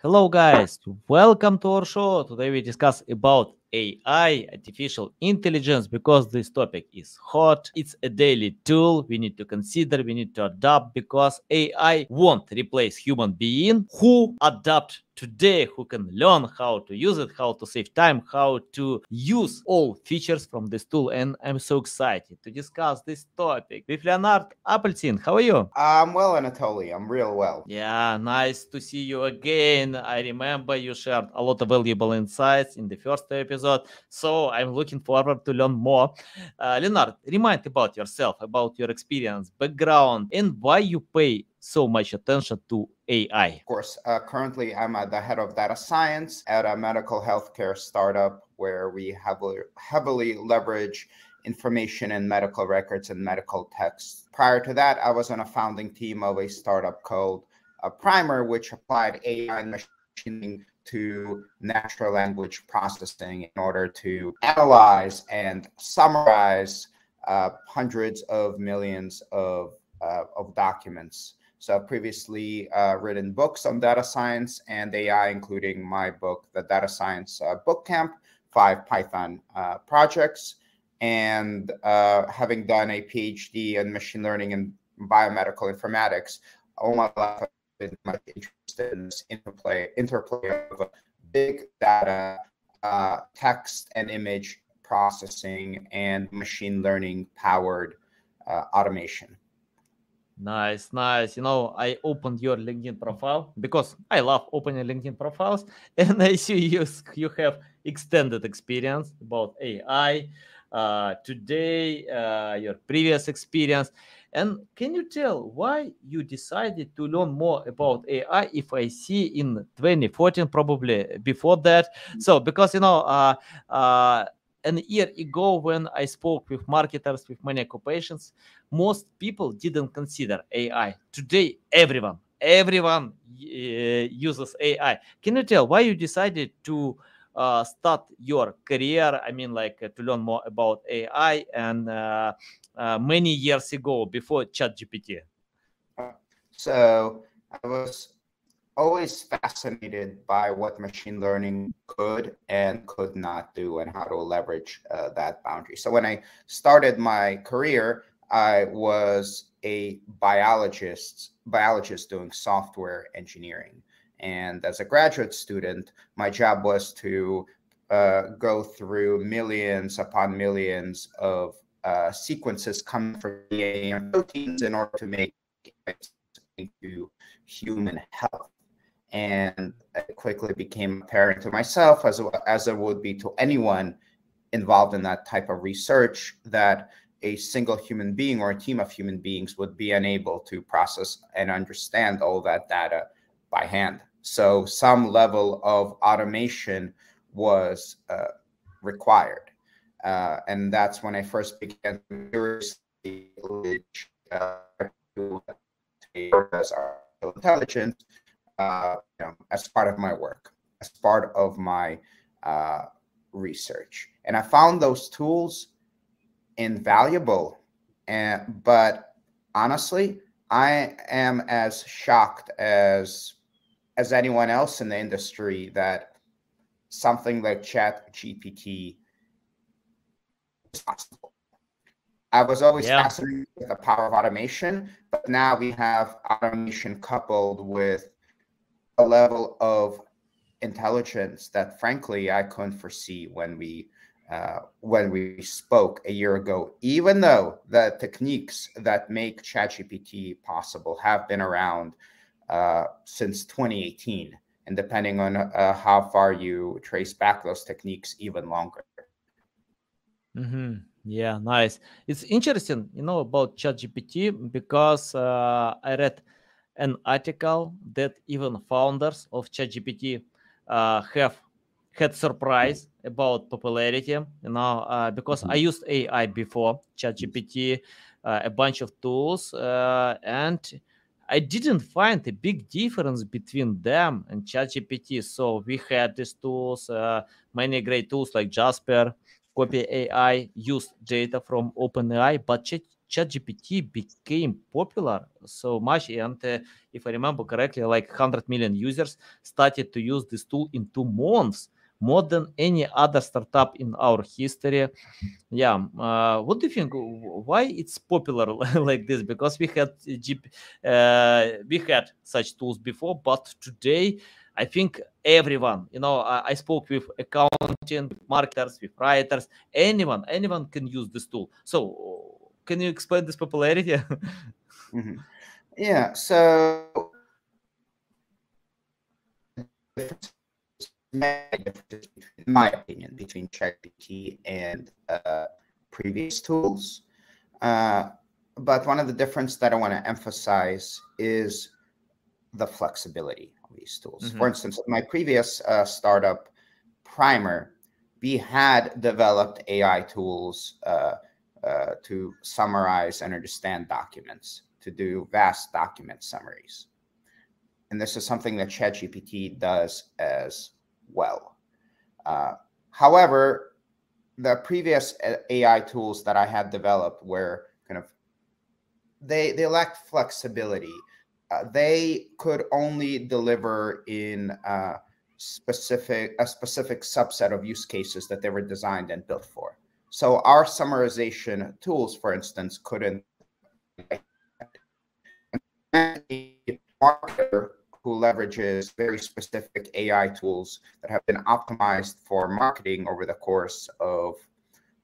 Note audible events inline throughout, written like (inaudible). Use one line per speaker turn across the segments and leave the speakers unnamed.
Hello guys, welcome to our show. Today we discuss about AI, artificial intelligence, because this topic is hot. It's a daily tool we need to consider, we need to adapt because AI won't replace human being who adapt today who can learn how to use it, how to save time, how to use all features from this tool. And I'm so excited to discuss this topic with Leonard Apeltsin. How are you?
I'm well, Anatoly. I'm real well.
Yeah, nice to see you again. I remember you shared a lot of valuable insights in the first episode. So I'm looking forward to learn more. Uh, Leonard, remind about yourself, about your experience, background, and why you pay so much attention to AI?
Of course, uh, currently I'm at the head of data science at a medical healthcare startup where we heavily, heavily leverage information in medical records and medical texts. Prior to that, I was on a founding team of a startup called uh, Primer, which applied AI and machine to natural language processing in order to analyze and summarize uh, hundreds of millions of, uh, of documents. So I've previously uh, written books on data science and AI, including my book, The Data Science uh, Bootcamp, five Python uh, projects, and uh, having done a PhD in machine learning and biomedical informatics, all my life I've been much interested in this interplay, interplay of big data, uh, text and image processing, and machine learning powered uh, automation.
Nice, nice. You know, I opened your LinkedIn profile because I love opening LinkedIn profiles, (laughs) and I see you you have extended experience about AI uh, today, uh, your previous experience, and can you tell why you decided to learn more about AI? If I see in 2014, probably before that, so because you know, uh, uh, an year ago when I spoke with marketers with many occupations, most people didn't consider AI. Today, everyone, everyone uh, uses AI. Can you tell why you decided to uh, start your career? I mean, like uh, to learn more about AI and uh, uh, many years ago before ChatGPT.
So I was always fascinated by what machine learning could and could not do and how to leverage uh, that boundary. So when I started my career, I was a biologist, biologist doing software engineering. And as a graduate student, my job was to uh, go through millions upon millions of uh, sequences coming from DNA proteins in order to make into human health and it quickly became apparent to myself as as it would be to anyone involved in that type of research that a single human being or a team of human beings would be unable to process and understand all that data by hand. So some level of automation was uh, required. Uh, and that's when I first began to seriously uh, artificial intelligence uh, you know, as part of my work, as part of my uh, research. And I found those tools invaluable. And but honestly, I am as shocked as as anyone else in the industry that something like Chat GPT is possible. I was always yeah. fascinated with the power of automation, but now we have automation coupled with a level of intelligence that frankly I couldn't foresee when we uh, when we spoke a year ago, even though the techniques that make chat gpt possible have been around uh, since 2018, and depending on uh, how far you trace back those techniques, even longer.
Mm-hmm. Yeah, nice. It's interesting, you know, about ChatGPT because uh, I read an article that even founders of ChatGPT uh, have had surprise about popularity. You know, uh, because I mm-hmm. used AI before ChatGPT, uh, a bunch of tools, uh, and I didn't find a big difference between them and ChatGPT. So we had these tools, uh, many great tools like Jasper, Copy AI, used data from OpenAI, but ChatGPT became popular so much, and uh, if I remember correctly, like 100 million users started to use this tool in two months, more than any other startup in our history. Yeah, uh, what do you think? Why it's popular (laughs) like this? Because we had uh, we had such tools before, but today I think everyone, you know, I, I, spoke with accounting, marketers, with writers, anyone, anyone can use this tool. So, can you explain this popularity? (laughs)
mm-hmm. Yeah. So, in my opinion, between ChatGPT and uh, previous tools. Uh, but one of the difference that I want to emphasize is the flexibility of these tools. Mm-hmm. For instance, my previous uh, startup, Primer, we had developed AI tools uh, uh, to summarize and understand documents, to do vast document summaries. And this is something that ChatGPT does as well. Uh, however, the previous AI tools that I had developed were kind of they they lacked flexibility. Uh, they could only deliver in uh, specific a specific subset of use cases that they were designed and built for. So our summarization tools, for instance, couldn't who leverages very specific AI tools that have been optimized for marketing over the course of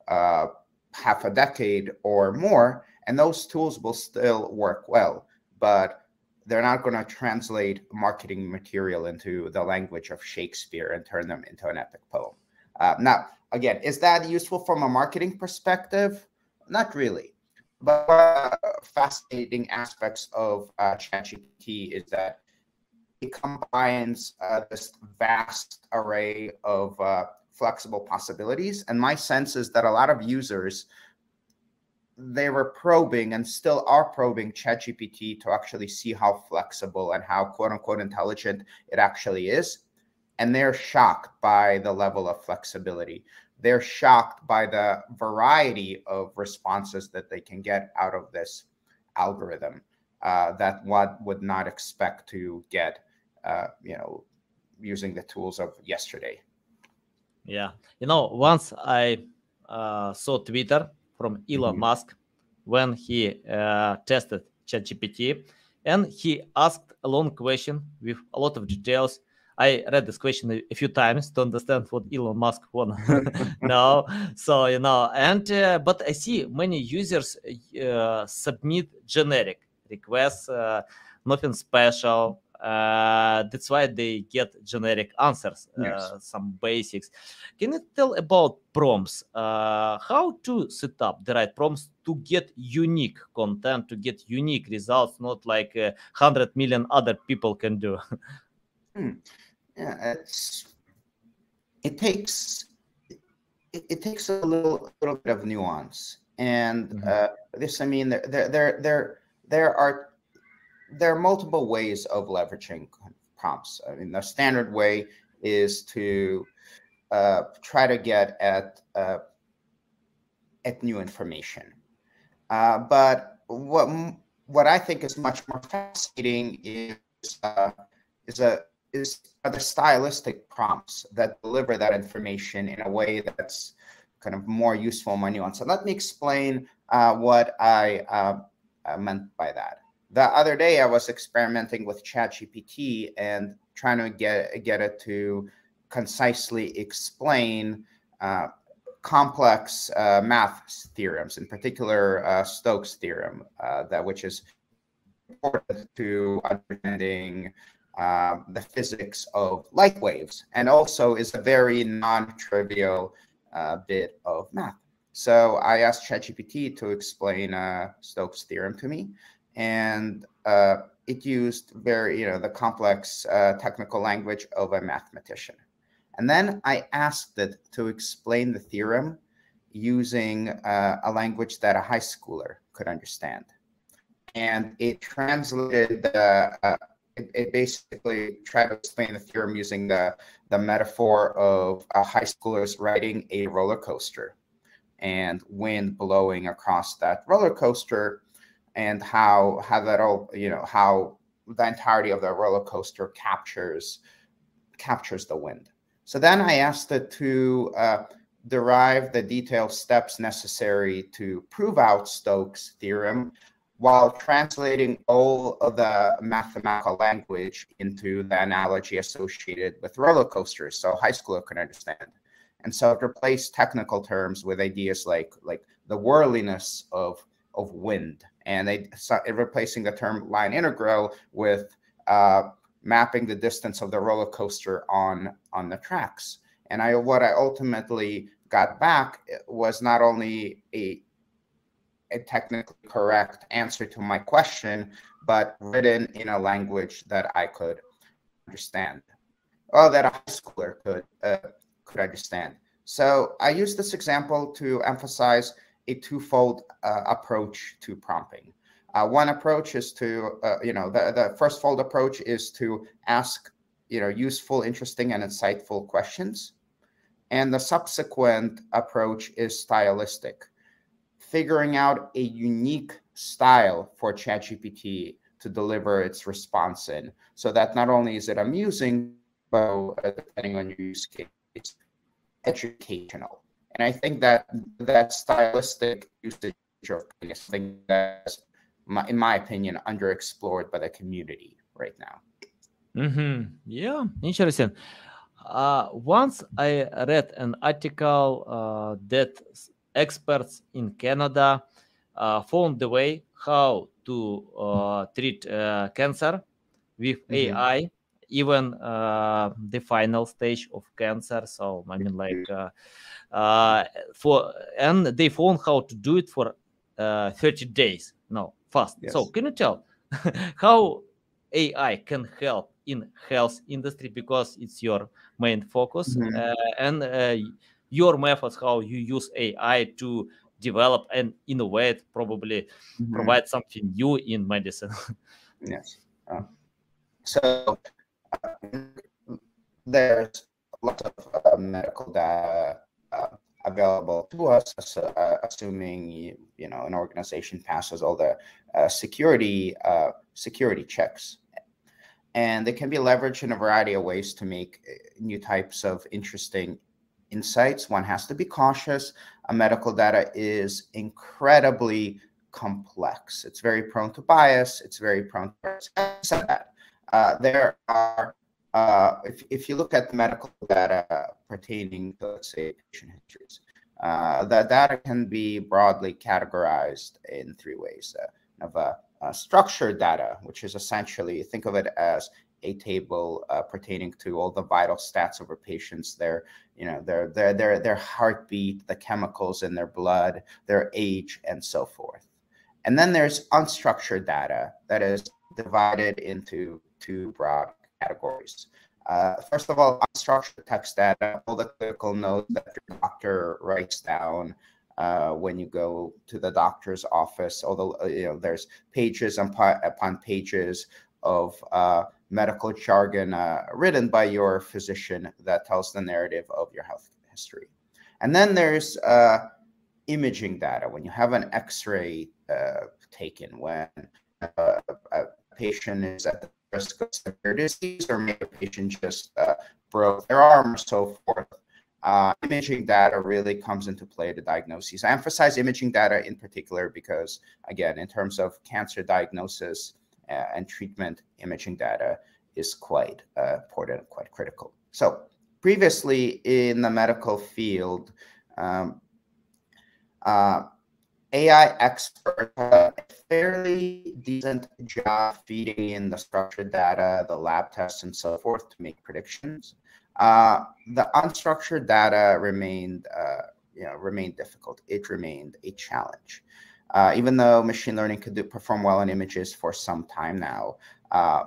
uh, half a decade or more. And those tools will still work well, but they're not going to translate marketing material into the language of Shakespeare and turn them into an epic poem. Uh, now, again, is that useful from a marketing perspective? Not really. But uh, fascinating aspects of uh, ChatGPT is that it combines uh, this vast array of uh, flexible possibilities. And my sense is that a lot of users they were probing and still are probing ChatGPT to actually see how flexible and how quote unquote intelligent it actually is. And they're shocked by the level of flexibility. They're shocked by the variety of responses that they can get out of this algorithm uh, that one would not expect to get uh, you know, using the tools of yesterday.
Yeah, you know, once I uh, saw Twitter from Elon mm-hmm. Musk when he uh, tested ChatGPT, and he asked a long question with a lot of details. I read this question a, few times to understand what Elon Musk want (laughs) no, So you know, and uh, but I see many users uh, submit generic requests, uh, nothing special, uh, that's why they get generic answers, yes. uh, some basics. Can you tell about prompts? Uh, how to set up the right prompts to get unique content, to get unique results, not like uh, 100 million other people can do? (laughs)
hmm. Yeah, it's it takes it, it, takes a little little bit of nuance, and mm-hmm. Uh, this I mean there there there there, there are there are multiple ways of leveraging prompts. I mean, the standard way is to uh, try to get at uh, at new information. Uh, but what what I think is much more fascinating is uh, is a is the stylistic prompts that deliver that information in a way that's kind of more useful, more nuanced. So let me explain uh, what I uh, meant by that the other day I was experimenting with ChatGPT and trying to get get it to concisely explain uh, complex uh, math theorems, in particular uh, Stokes theorem, uh, that which is important to understanding uh, the physics of light waves, and also is a very non-trivial uh, bit of math. So I asked ChatGPT to explain Stokes theorem to me and uh, it used very, you know, the complex uh, technical language of a mathematician. And then I asked it to explain the theorem using uh, a language that a high schooler could understand. And it translated uh, it, it, basically tried to explain the theorem using the, the metaphor of a high schoolers riding a roller coaster. and wind blowing across that roller coaster and how how that all you know how the entirety of the roller coaster captures captures the wind. So then i asked it to uh, derive the detailed steps necessary to prove out stokes theorem while translating all of the mathematical language into the analogy associated with roller coasters so high schooler can understand. And so it replaced technical terms with ideas like like the whirliness of of wind, and they replacing the term line integral with uh, mapping the distance of the roller coaster on on the tracks. And I what I ultimately got back was not only a a technically correct answer to my question, but written in a language that I could understand, or that a high schooler could uh, could understand. So I use this example to emphasize a twofold uh, approach to prompting. Uh, one approach is to, uh, you know, the, the first fold approach is to ask, you know, useful, interesting, and insightful questions. And the subsequent approach is stylistic, figuring out a unique style for ChatGPT to deliver its response in, so that not only is it amusing, but depending on your use case, educational. And I think that that stylistic usage of is something that's, in my opinion, underexplored by the community right now.
Mm-hmm. Yeah, interesting. Uh, once I read an article uh, that experts in Canada uh, found the way how to uh, treat uh, cancer with mm-hmm. AI even uh, the final stage of cancer. So I mean, like uh, uh, for and they found how to do it for uh, 30 days. No, fast. Yes. So can you tell (laughs) how AI can help in health industry because it's your main focus mm-hmm. uh, and uh, your methods how you use AI to develop and innovate probably mm-hmm. provide something new in medicine. (laughs)
yes. Uh, so there's lots of uh, medical data uh, available to us, uh, assuming you, know an organization passes all the uh, security uh, security checks, and they can be leveraged in a variety of ways to make uh, new types of interesting insights. One has to be cautious. medical data is incredibly complex. It's very prone to bias. It's very prone to that. Uh, there are, uh, if, if you look at the medical data pertaining to, let's say, patient histories, uh, the data can be broadly categorized in three ways. Uh, of a, structured data, which is essentially, think of it as a table uh, pertaining to all the vital stats of a patient's their you know their their their their heartbeat the chemicals in their blood their age and so forth and then there's unstructured data that is divided into two broad categories. Uh, first of all, unstructured text data, all the clinical notes that your doctor writes down uh, when you go to the doctor's office. Although uh, you know, there's pages upon, upon pages of uh, medical jargon uh, written by your physician that tells the narrative of your health history. And then there's uh, imaging data when you have an X-ray taken when a patient is at the risk of severe disease or maybe a patient just uh, broke their arm or so forth. Uh, imaging data really comes into play to diagnoses. I emphasize imaging data in particular because, again, in terms of cancer diagnosis uh, and treatment, imaging data is quite uh, important, quite critical. So, previously in the medical field, um, uh, AI expert a fairly decent job feeding in the structured data, the lab tests, and so forth to make predictions. Uh, the unstructured data remained, uh, you know, remained difficult. It remained a challenge. Uh, even though machine learning could do, perform well in images for some time now, uh,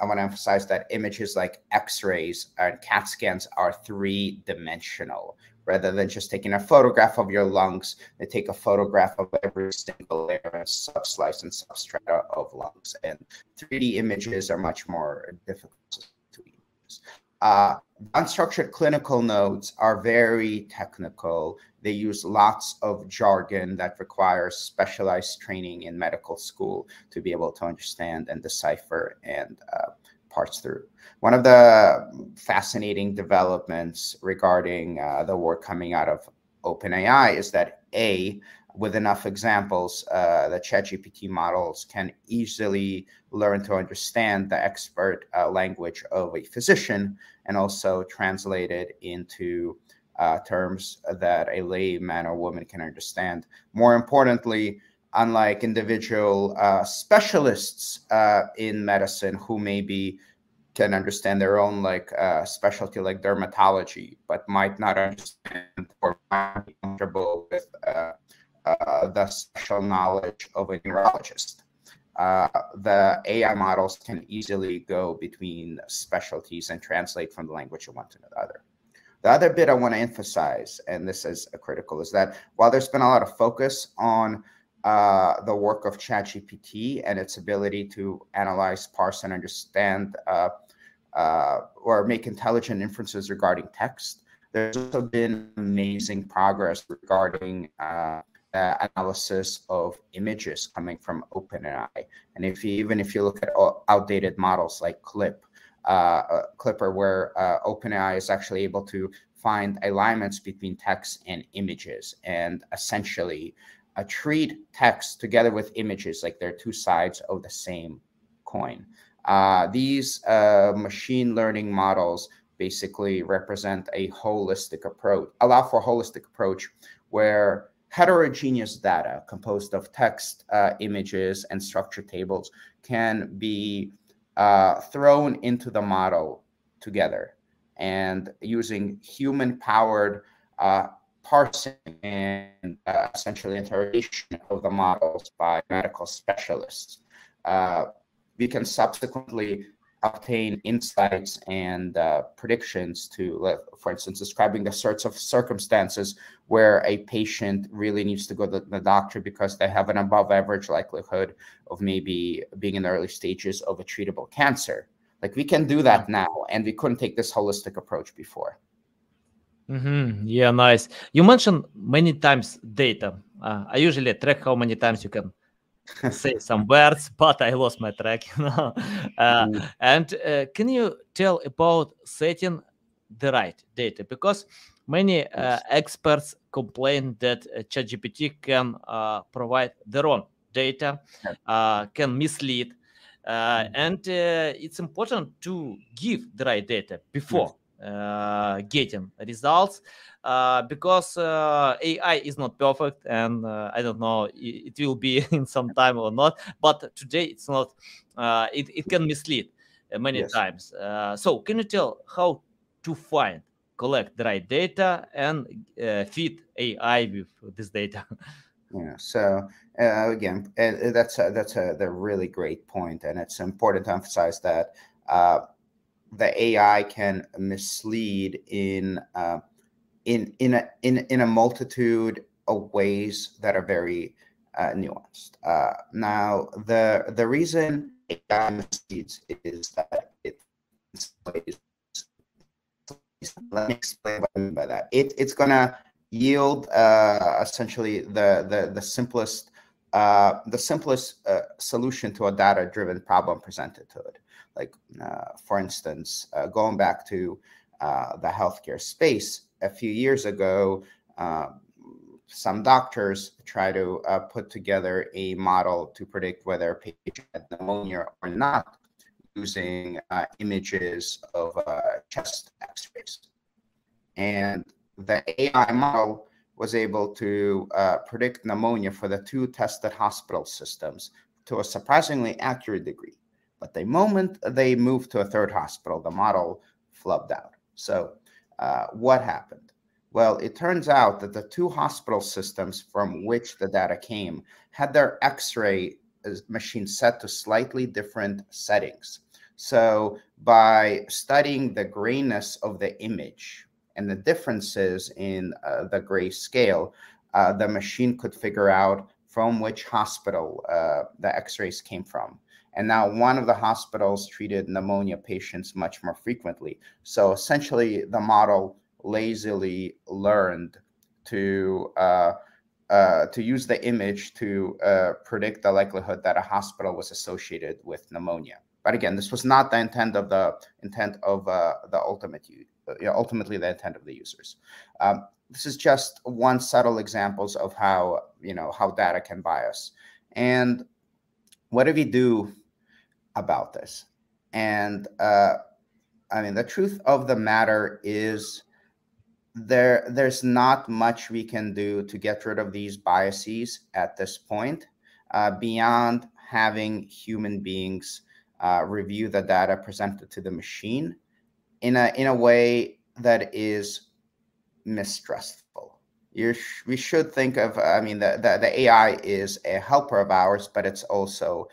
I want to emphasize that images like X-rays and CAT scans are three-dimensional rather than just taking a photograph of your lungs. They take a photograph of every single layer and subslice and substrata of lungs. And 3D images are much more difficult to use. Uh, unstructured clinical notes are very technical. They use lots of jargon that requires specialized training in medical school to be able to understand and decipher and uh, parse through. One of the fascinating developments regarding uh, the work coming out of OpenAI is that A, with enough examples, uh, the ChatGPT models can easily learn to understand the expert uh, language of a physician and also translate it into uh, terms that a layman or woman can understand. More importantly, unlike individual uh, specialists uh, in medicine who maybe can understand their own like uh, specialty like dermatology, but might not understand or might be comfortable with uh, uh, the special knowledge of a neurologist. Uh, the AI models can easily go between specialties and translate from the language of one to the other. The other bit I want to emphasize, and this is critical, is that while there's been a lot of focus on uh, the work of ChatGPT and its ability to analyze, parse, and understand uh, uh, or make intelligent inferences regarding text, there's also been amazing progress regarding uh, analysis of images coming from OpenAI. And if you, even if you look at outdated models like Clip, uh, uh, Clipper, where uh, OpenAI is actually able to find alignments between text and images and essentially uh, treat text together with images like they're two sides of the same coin. Uh, these uh, machine learning models basically represent a holistic approach, allow for a holistic approach where heterogeneous data composed of text, uh, images, and structure tables can be uh, thrown into the model together and using human powered uh, parsing and uh, essentially interrogation of the models by medical specialists. Uh, we can subsequently obtain insights and uh, predictions to, for instance, describing the sorts of circumstances where a patient really needs to go to the doctor because they have an above average likelihood of maybe being in the early stages of a treatable cancer. Like we can do that now, and we couldn't take this holistic approach before.
Mm-hmm. Yeah, nice. You mentioned many times data. Uh, I usually track how many times you can (laughs) say some words, but I lost my track. (laughs) You know? uh, mm. And uh, can you tell about setting the right data? Because many uh, experts complain that uh, ChatGPT can uh, provide the wrong data, uh, can mislead, uh, mm. and it's important to give the right data before getting results. Uh, because uh, AI is not perfect, and uh, I don't know it, will be (laughs) in some time or not. But today it's not. Uh, it it can mislead uh, many yes. times. so can you tell how to find, collect the right data, and feed AI with this data? (laughs)
Yeah. So uh, again, uh, that's a, that's a, a really great point, and it's important to emphasize that uh, the AI can mislead in in in a in in a multitude of ways that are very uh, nuanced. Uh, now, the the reason AI misleads is that it let me explain what I mean by that. It, it's to yield uh, essentially the the the simplest uh, the simplest uh, solution to a data driven problem presented to it. Like uh, for instance, uh, going back to uh, the healthcare space, a few years ago, uh, some doctors try to uh, put together a model to predict whether a patient had pneumonia or not using uh, images of chest x-rays. And the AI model was able to uh, predict pneumonia for the two tested hospital systems to a surprisingly accurate degree. But the moment they moved to a third hospital, the model flubbed out. So uh, what happened? Well, it turns out that the two hospital systems from which the data came had their x ray uh, machines set to slightly different settings. So, by studying the grayness of the image and the differences in uh, the gray scale, uh, the machine could figure out from which hospital uh, the x rays came from. And now one of the hospitals treated pneumonia patients much more frequently. So essentially, the model lazily learned to uh, uh, to use the image to uh, predict the likelihood that a hospital was associated with pneumonia. But again, this was not the intent of the intent of uh, the ultimate, uh, ultimately the intent of the users. Um, this is just one subtle examples of how you know how data can bias. And what do we do about this? And uh, I mean, the truth of the matter is there there's not much we can do to get rid of these biases at this point uh, beyond having human beings uh, review the data presented to the machine in a in a way that is mistrustful you we should think of i mean the, the, the ai is a helper of ours but it's also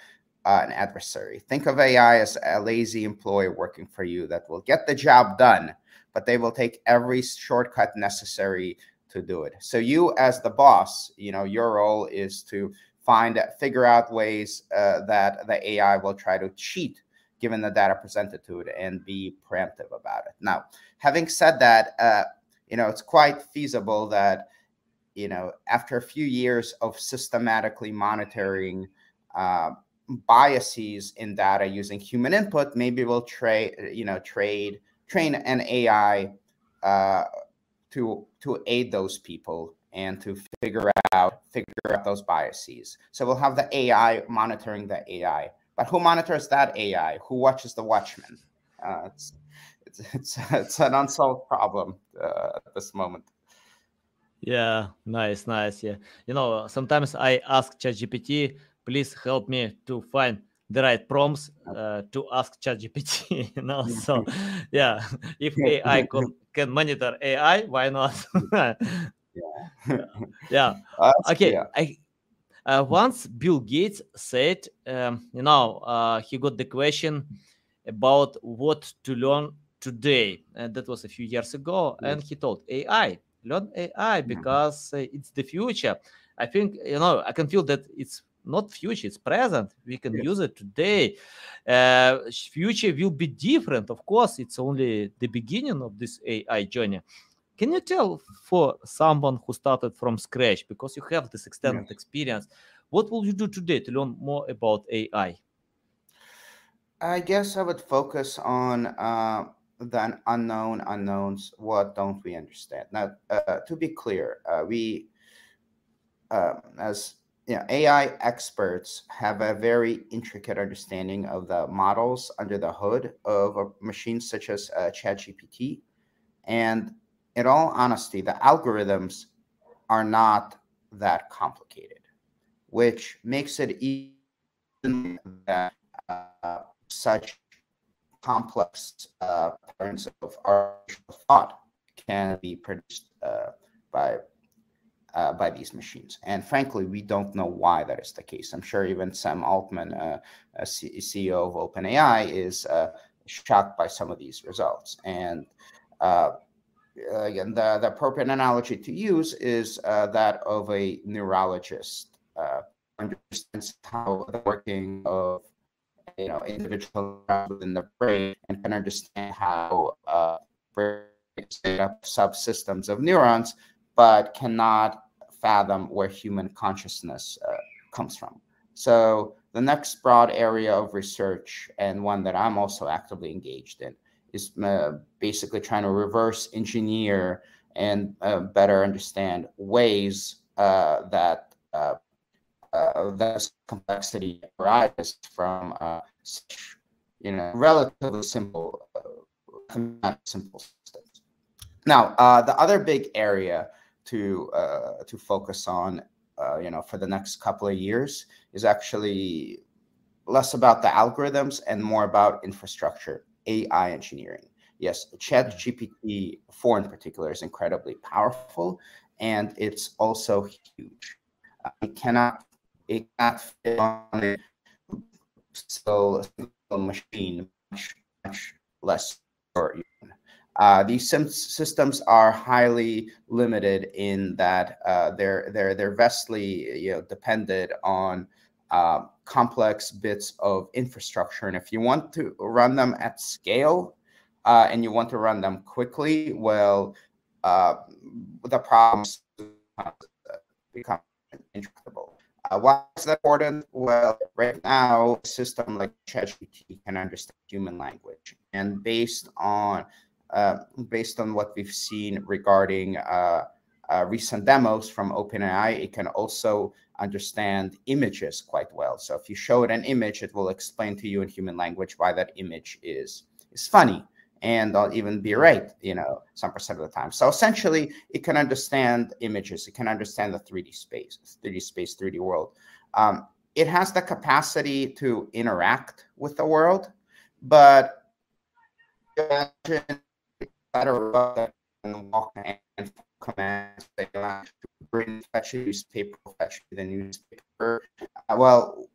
uh, an adversary think of ai as a lazy employee working for you that will get the job done but they will take every shortcut necessary to do it. So you as the boss, you know, your role is to find figure out ways uh, that the AI will try to cheat given the data presented to it and be preemptive about it. Now, having said that, uh, you know, it's quite feasible that you know after a few years of systematically monitoring uh, biases in data using human input, maybe we'll trade, you know, trade train an AI uh, to to aid those people and to figure out figure out those biases. So we'll have the AI monitoring the AI, but who monitors that AI? Who watches the watchman? Uh, it's, it's it's it's an unsolved problem uh, at this moment.
Yeah, nice, nice. Yeah, you know, sometimes I ask ChatGPT, please help me to find the right prompts uh, to ask ChatGPT. (laughs) You know, so yeah, (laughs) if AI can, can monitor AI, why not? (laughs) yeah. yeah. okay. Yeah. I uh, once Bill Gates said, um, you know, uh, he got the question about what to learn today, and that was a few years ago, yes. and he told AI, learn AI because mm-hmm. it's the future. I think you know I can feel that it's not future it's present. We can use it today. Uh, future will be different. Of course it's only the beginning of this ai journey. Can you tell for someone who started from scratch because you have this extended yes. experience what will you do today to learn more about ai
i? Guess i would focus on uh, the unknown unknowns what don't we understand? Now uh, to be clear uh, we uh, as you know, AI experts have a very intricate understanding of the models under the hood of machines such as uh, ChatGPT. And in all honesty, the algorithms are not that complicated, which makes it even that uh, such complex uh, patterns of artificial thought can be produced uh, by uh, by these machines. And frankly, we don't know why that is the case. I'm sure even Sam Altman, uh, CEO of OpenAI, is uh, shocked by some of these results. And uh, again, the, the appropriate analogy to use is uh, that of a neurologist uh, understands how the working of you know individual within the brain and can understand how brain up subsystems of neurons but cannot fathom where human consciousness uh, comes from. So the next broad area of research, and one that I'm also actively engaged in, is uh, basically trying to reverse engineer and uh, better understand ways uh, that uh, uh, this complexity arises from such, you know, relatively simple, simple systems. Now, the other big area to uh, to focus on, uh, you know, for the next couple of years is actually less about the algorithms and more about infrastructure, AI engineering. Yes, Chat GPT 4 in particular is incredibly powerful and it's also huge. Uh, it cannot it cannot fit on a single machine much, much less uh, these systems are highly limited in that uh, they're they're they're vastly you know dependent on uh, complex bits of infrastructure. And if you want to run them at scale uh, and you want to run them quickly, well, uh, the problems become intractable. Why is that important? Well, right now, a system like ChatGPT can understand human language, and based on based on what we've seen regarding uh, uh, recent demos from OpenAI, it can also understand images quite well. So if you show it an image, it will explain to you in human language why that image is is funny and I'll even be right, you know, some percent of the time. So essentially, it can understand images. It can understand the 3D space, 3D space, 3D world. Um, it has the capacity to interact with the world, but imagine better and walk and commands bring fetch a newspaper, fetch the newspaper. Uh, well,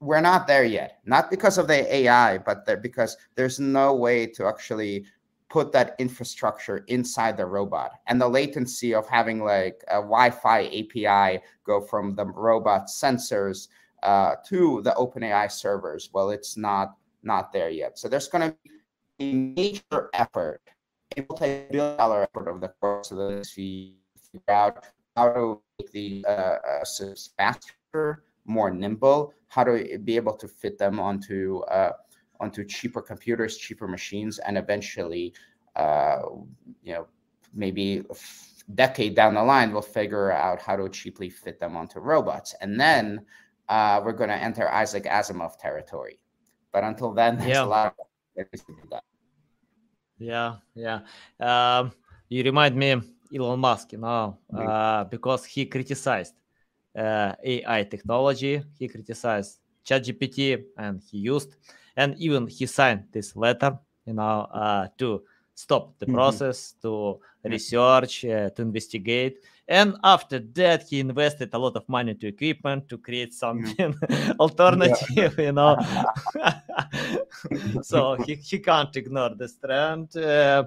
we're not there yet. Not because of the AI, but because there's no way to actually put that infrastructure inside the robot and the latency of having like a Wi-Fi API go from the robot sensors uh, to the OpenAI servers. Well, it's not not there yet. So there's going to be a major effort, a multi-billion dollar effort over the course of this few figure out how to make the uh, uh, faster, more nimble, how to be able to fit them onto uh, onto cheaper computers, cheaper machines, and eventually, uh, you know, maybe a decade down the line, we'll figure out how to cheaply fit them onto robots, and then uh, we're going to enter Isaac Asimov territory. But until then, there's yeah. a lot of to be done.
Yeah, yeah. Um, you remind me Elon Musk, you know, uh, because he criticized uh, AI technology. He criticized ChatGPT and he used, and even he signed this letter, you know, uh, to stop the mm-hmm. process, to research, uh, to investigate. And after that, he invested a lot of money to equipment to create something (laughs) alternative, you know. (laughs) (laughs) so he, he can't ignore this trend. Uh,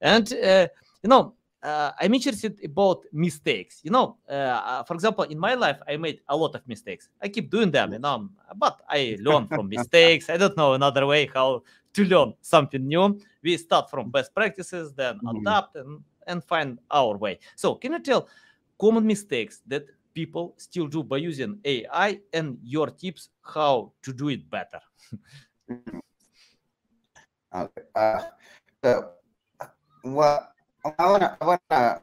and, uh, you know, uh, I'm interested about mistakes. You know, uh, uh, for example, in my life, I made a lot of mistakes. I keep doing them, you know, but I learn from (laughs) mistakes. I don't know another way how to learn something new. We start from best practices, then mm-hmm. adapt and, and find our way. So, can you tell common mistakes that people still do by using AI and your tips how to do it better?
Okay. Uh, so, what I want to I want to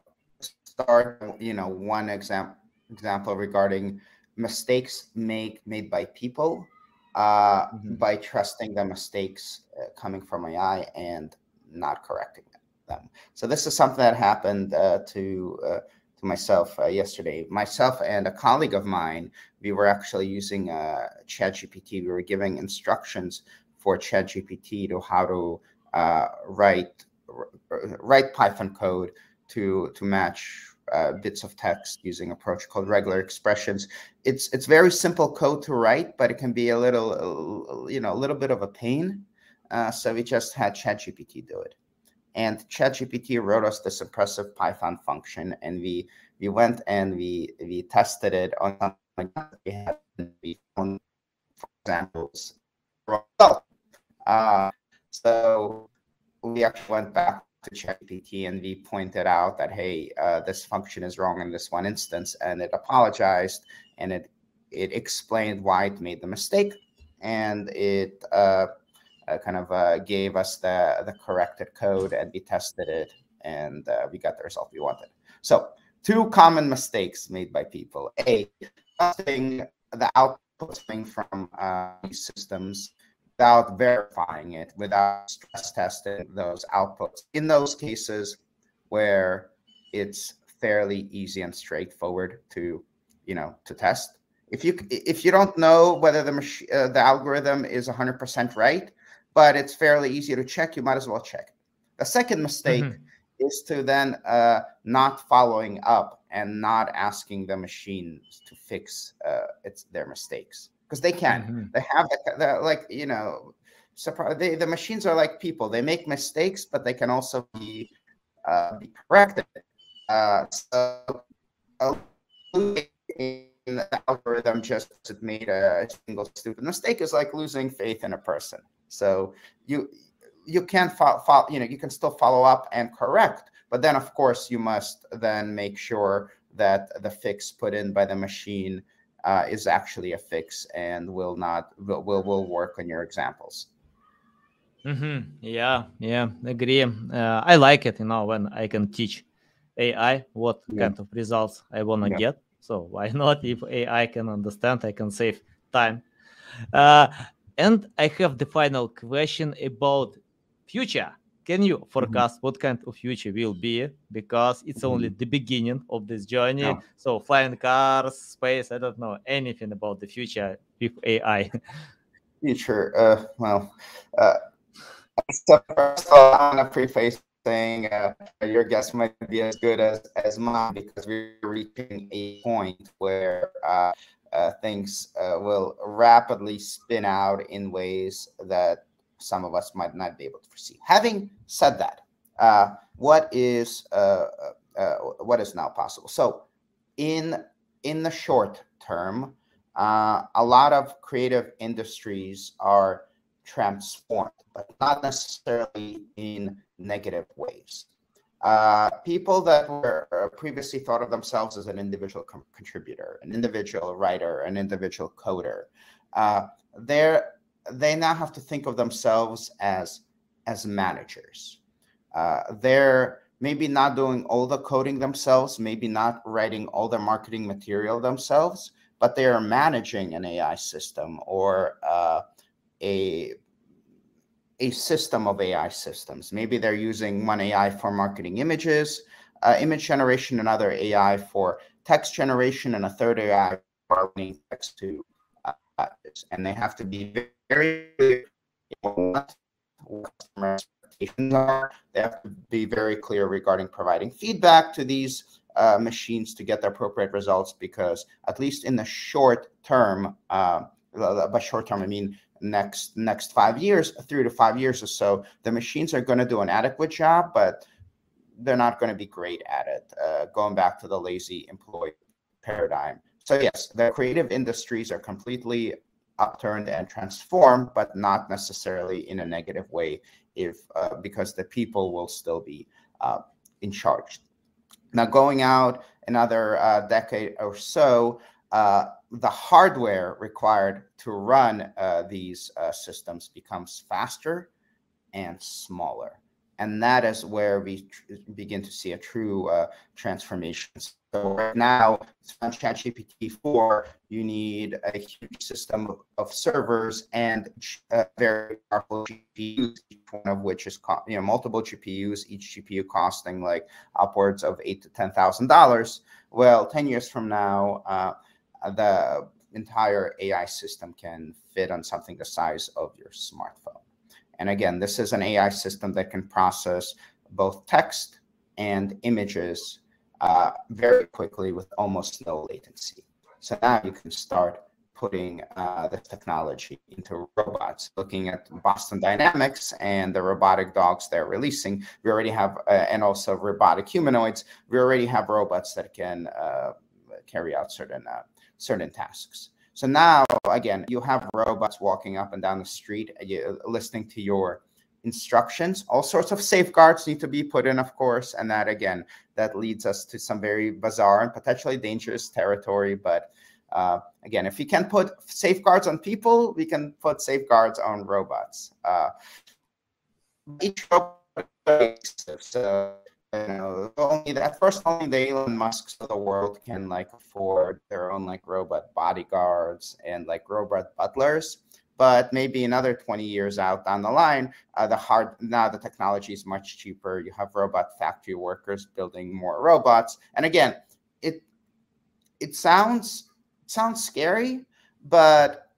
start, you know, one example example regarding mistakes made made by people uh, mm-hmm. by trusting the mistakes uh, coming from AI and not correcting them. So this is something that happened uh, to uh, to myself uh, yesterday. Myself and a colleague of mine, we were actually using uh, ChatGPT. We were giving instructions for ChatGPT to how to write write Python code to to match uh, bits of text using a approach called regular expressions. It's it's very simple code to write, but it can be a little you know a little bit of a pain. Uh, so we just had ChatGPT do it, and ChatGPT wrote us this impressive Python function, and we we went and we we tested it on something we had we found examples. Uh, so we actually went back to ChatGPT and we pointed out that hey, uh, this function is wrong in this one instance, and it apologized and it it explained why it made the mistake, and it uh, uh, kind of uh, gave us the the corrected code, and we tested it, and uh, we got the result we wanted. So two common mistakes made by people: a testing the output coming from uh, these systems without verifying it, without stress testing those outputs. In those cases where it's fairly easy and straightforward to, you know, to test. If you if you don't know whether the machine uh, the algorithm is 100% right, but it's fairly easy to check, you might as well check. The second mistake mm-hmm. is to then uh, not following up and not asking the machine to fix uh, its their mistakes because they can. Mm-hmm. They have the, the, like you know, surprise. They, the machines are like people. They make mistakes, but they can also be uh, be corrected. Uh, so the algorithm just made a single stupid mistake is like losing faith in a person. So you you can follow, follow, you know you can still follow up and correct, but then of course you must then make sure that the fix put in by the machine uh, is actually a fix and will not will will, will work on your examples.
Mm-hmm. Yeah, yeah, agree. Uh, I like it, you know, when I can teach AI what yeah. kind of results I want to yeah. get. So why (laughs) not? If AI can understand, I can save time. Uh, and I have the final question about future. Can you mm-hmm. forecast what kind of future will be? Because it's mm-hmm. only the beginning of this journey. Yeah. So flying cars, space, I don't know anything about the future with AI.
Future, (laughs) uh, well, uh, so first of all, I want to preface saying uh, your guess might be as good as, as mine because we're reaching a point where uh, uh, things uh, will rapidly spin out in ways that some of us might not be able to foresee. Having said that, uh, what is uh, what is now possible? So, in in the short term, a lot of creative industries are transformed, but not necessarily in negative ways. Uh, people that were uh, previously thought of themselves as an individual contributor, an individual writer, an individual coder, uh, they now have to think of themselves as as managers. Uh, they're maybe not doing all the coding themselves, maybe not writing all the marketing material themselves, but they are managing an AI system or uh, a a system of AI systems. Maybe they're using one AI for marketing images, uh, image generation, another AI for text generation, and a third AI for text to and they have to be very clear what customer expectations are. They have to be very clear regarding providing feedback to these uh, machines to get the appropriate results because at least in the short term, uh, by short term I mean next next five years, three to five years or so, the machines are going to do an adequate job, but they're not going to be great at it. Uh, going back to the lazy employee paradigm. So yes, the creative industries are completely upturned and transformed, but not necessarily in a negative way, if uh, because the people will still be uh, in charge. Now, going out another uh, decade or so, uh, the hardware required to run uh, these uh, systems becomes faster and smaller. And that is where we begin to see a true transformation. So right now, it's on ChatGPT 4, you need a huge system of, servers and uh, very powerful GPUs, each one of which is you know multiple GPUs, each GPU costing like upwards of eight to ten thousand dollars. Well, ten years from now uh, the entire AI system can fit on something the size of your smartphone. And again, this is an AI system that can process both text and images uh, very quickly with almost no latency. So now you can start putting uh, this technology into robots. Looking at Boston Dynamics and the robotic dogs they're releasing, we already have, uh, and also robotic humanoids, we already have robots that can uh, carry out certain uh, certain tasks. So now, again, you have robots walking up and down the street, listening to your instructions. All sorts of safeguards need to be put in, of course, and that again, that leads us to some very bizarre and potentially dangerous territory. But uh, again, if we can put safeguards on people, we can put safeguards on robots. Uh, each robot, so you know, only that first only the Elon Musks of the world can like afford their own like robot bodyguards and like robot butlers. But maybe another 20 years out down the line, uh, the hard now the technology is much cheaper. You have robot factory workers building more robots. And again, it it sounds sounds scary, but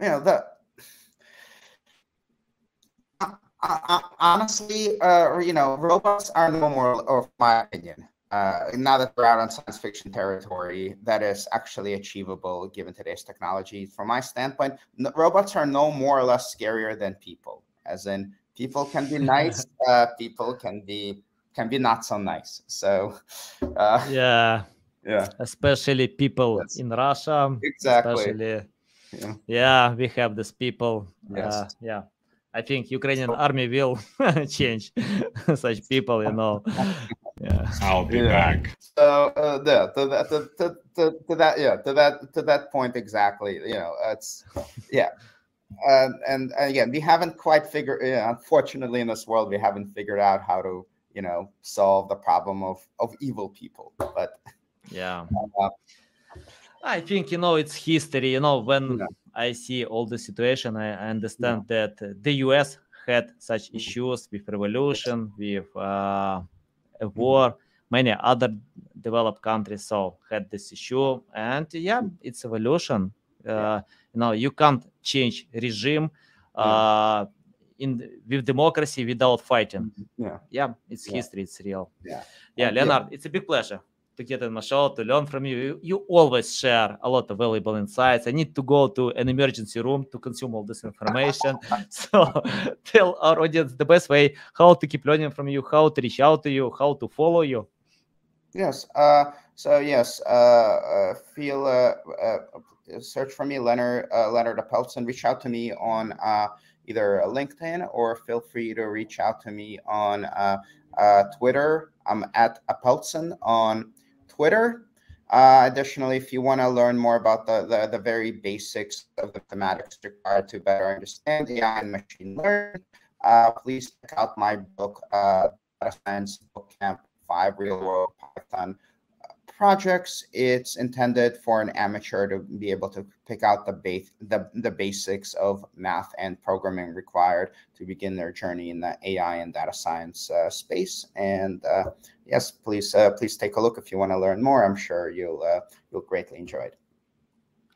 you know the honestly, uh, you know, robots are no more, or my opinion, uh, now that we're out on science fiction territory, that is actually achievable given today's technology. From my standpoint, robots are no more or less scarier than people. As in, people can be (laughs) nice, uh, people can be can be not so nice. So,
uh, yeah,
Yeah.
Especially people
Yes.
in Russia.
Exactly. Yeah.
yeah, we have these people.
Yes.
Uh, yeah. I think Ukrainian
So-
army will (laughs) change (laughs) such people, you know. Yeah.
I'll be
Yeah.
back.
So uh, yeah, to that, to, to, to, to that, yeah, to that, to that point exactly. You know, it's yeah, and and again, we haven't quite figured. Yeah, unfortunately, in this world, we haven't figured out how to, you know, solve the problem of of evil people. But
Yeah.
uh,
I think you know it's history. You know when
Yeah.
I see all the situation, I, I understand that uh, the U.S. had such
Mhm.
issues with revolution, with uh, a
Mm-hmm.
War. Many other developed countries so had this issue, and yeah, it's evolution. Uh, you know, you can't change regime uh, in with democracy without fighting.
yeah,
Yeah, it's
Yeah.
history. It's real.
Yeah.
Yeah. Leonard, it's a big pleasure to get in my show, to learn from you. you. Always share a lot of valuable insights. I need to go to an emergency room to consume all this information. (laughs) so tell our audience the best way how to keep learning from you, how to reach out to you, how to follow you.
Yes. Uh, so yes, uh, uh, feel uh, uh, search for me, Leonard uh, Leonard Apeltsin. Reach out to me on uh, either LinkedIn or feel free to reach out to me on uh, uh, Twitter. I'm at Apeltsin on Twitter. Uh, additionally, if you want to learn more about the, the the very basics of the thematics required to better understand AI and machine learning, uh, please check out my book, uh, Data Science Bootcamp five real world Python projects. It's intended for an amateur to be able to pick out the base the, the basics of math and programming required to begin their journey in the AI and data science uh, space. And uh, yes, please uh, please take a look if you want to learn more. I'm sure you'll uh, you'll greatly enjoy it.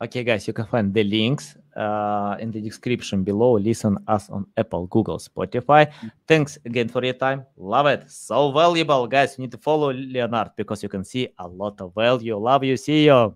Okay, guys, you can find the links uh, in the description below. Listen us on Apple, Google, Spotify. Thanks again for your time. Love it. So valuable, guys. You need to follow Leonard because you can see a lot of value. Love you. See you.